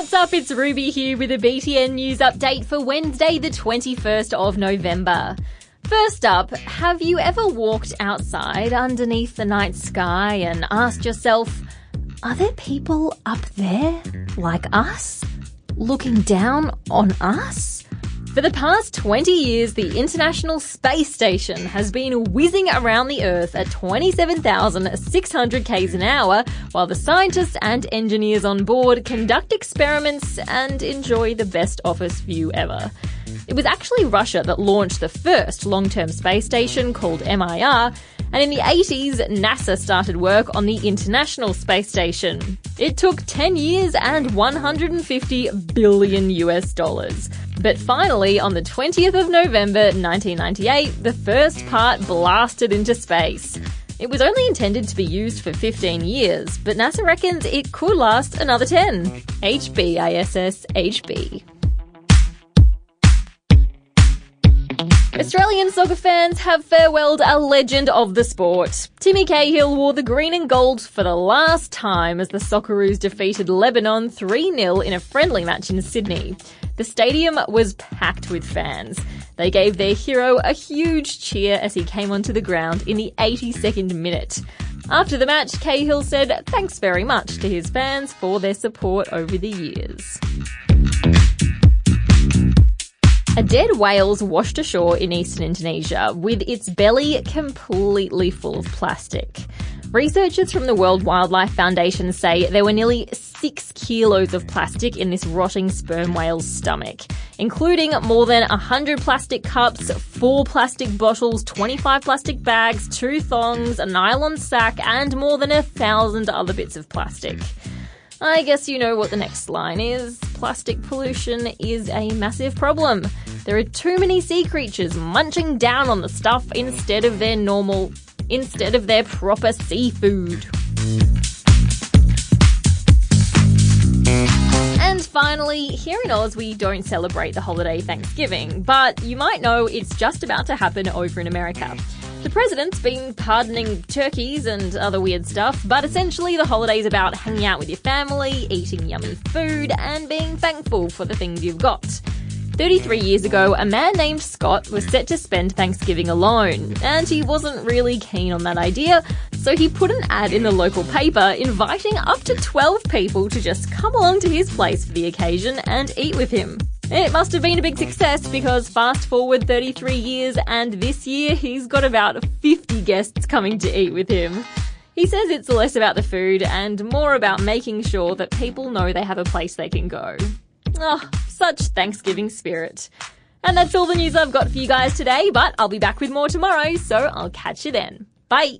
what's up? It's Ruby here with a BTN news update for Wednesday, the 21st of November. First up, have you ever walked outside underneath the night sky and asked yourself, are there people up there like us? Looking down on us? For the past 20 years, the International Space Station has been whizzing around the Earth at 27,600 k's an hour, while the scientists and engineers on board conduct experiments and enjoy the best office view ever. It was actually Russia that launched the first long term space station called MIR, and in the 80s, NASA started work on the International Space Station. It took 10 years and 150 billion US dollars. But finally, on the 20th of November 1998, the first part blasted into space. It was only intended to be used for 15 years, but NASA reckons it could last another 10. HBISS HB. Australian soccer fans have farewelled a legend of the sport. Timmy Cahill wore the green and gold for the last time as the Socceroos defeated Lebanon 3 0 in a friendly match in Sydney. The stadium was packed with fans. They gave their hero a huge cheer as he came onto the ground in the 82nd minute. After the match, Cahill said thanks very much to his fans for their support over the years. A dead whale's washed ashore in eastern Indonesia with its belly completely full of plastic. Researchers from the World Wildlife Foundation say there were nearly six kilos of plastic in this rotting sperm whale's stomach, including more than 100 plastic cups, four plastic bottles, 25 plastic bags, two thongs, a nylon sack, and more than a thousand other bits of plastic. I guess you know what the next line is. Plastic pollution is a massive problem. There are too many sea creatures munching down on the stuff instead of their normal, instead of their proper seafood. And finally, here in Oz, we don't celebrate the holiday Thanksgiving, but you might know it's just about to happen over in America. The president's been pardoning turkeys and other weird stuff, but essentially the holiday's about hanging out with your family, eating yummy food, and being thankful for the things you've got. 33 years ago, a man named Scott was set to spend Thanksgiving alone, and he wasn't really keen on that idea, so he put an ad in the local paper inviting up to 12 people to just come along to his place for the occasion and eat with him. It must have been a big success because fast forward 33 years and this year he's got about 50 guests coming to eat with him. He says it's less about the food and more about making sure that people know they have a place they can go. Oh, such Thanksgiving spirit. And that's all the news I've got for you guys today, but I'll be back with more tomorrow, so I'll catch you then. Bye!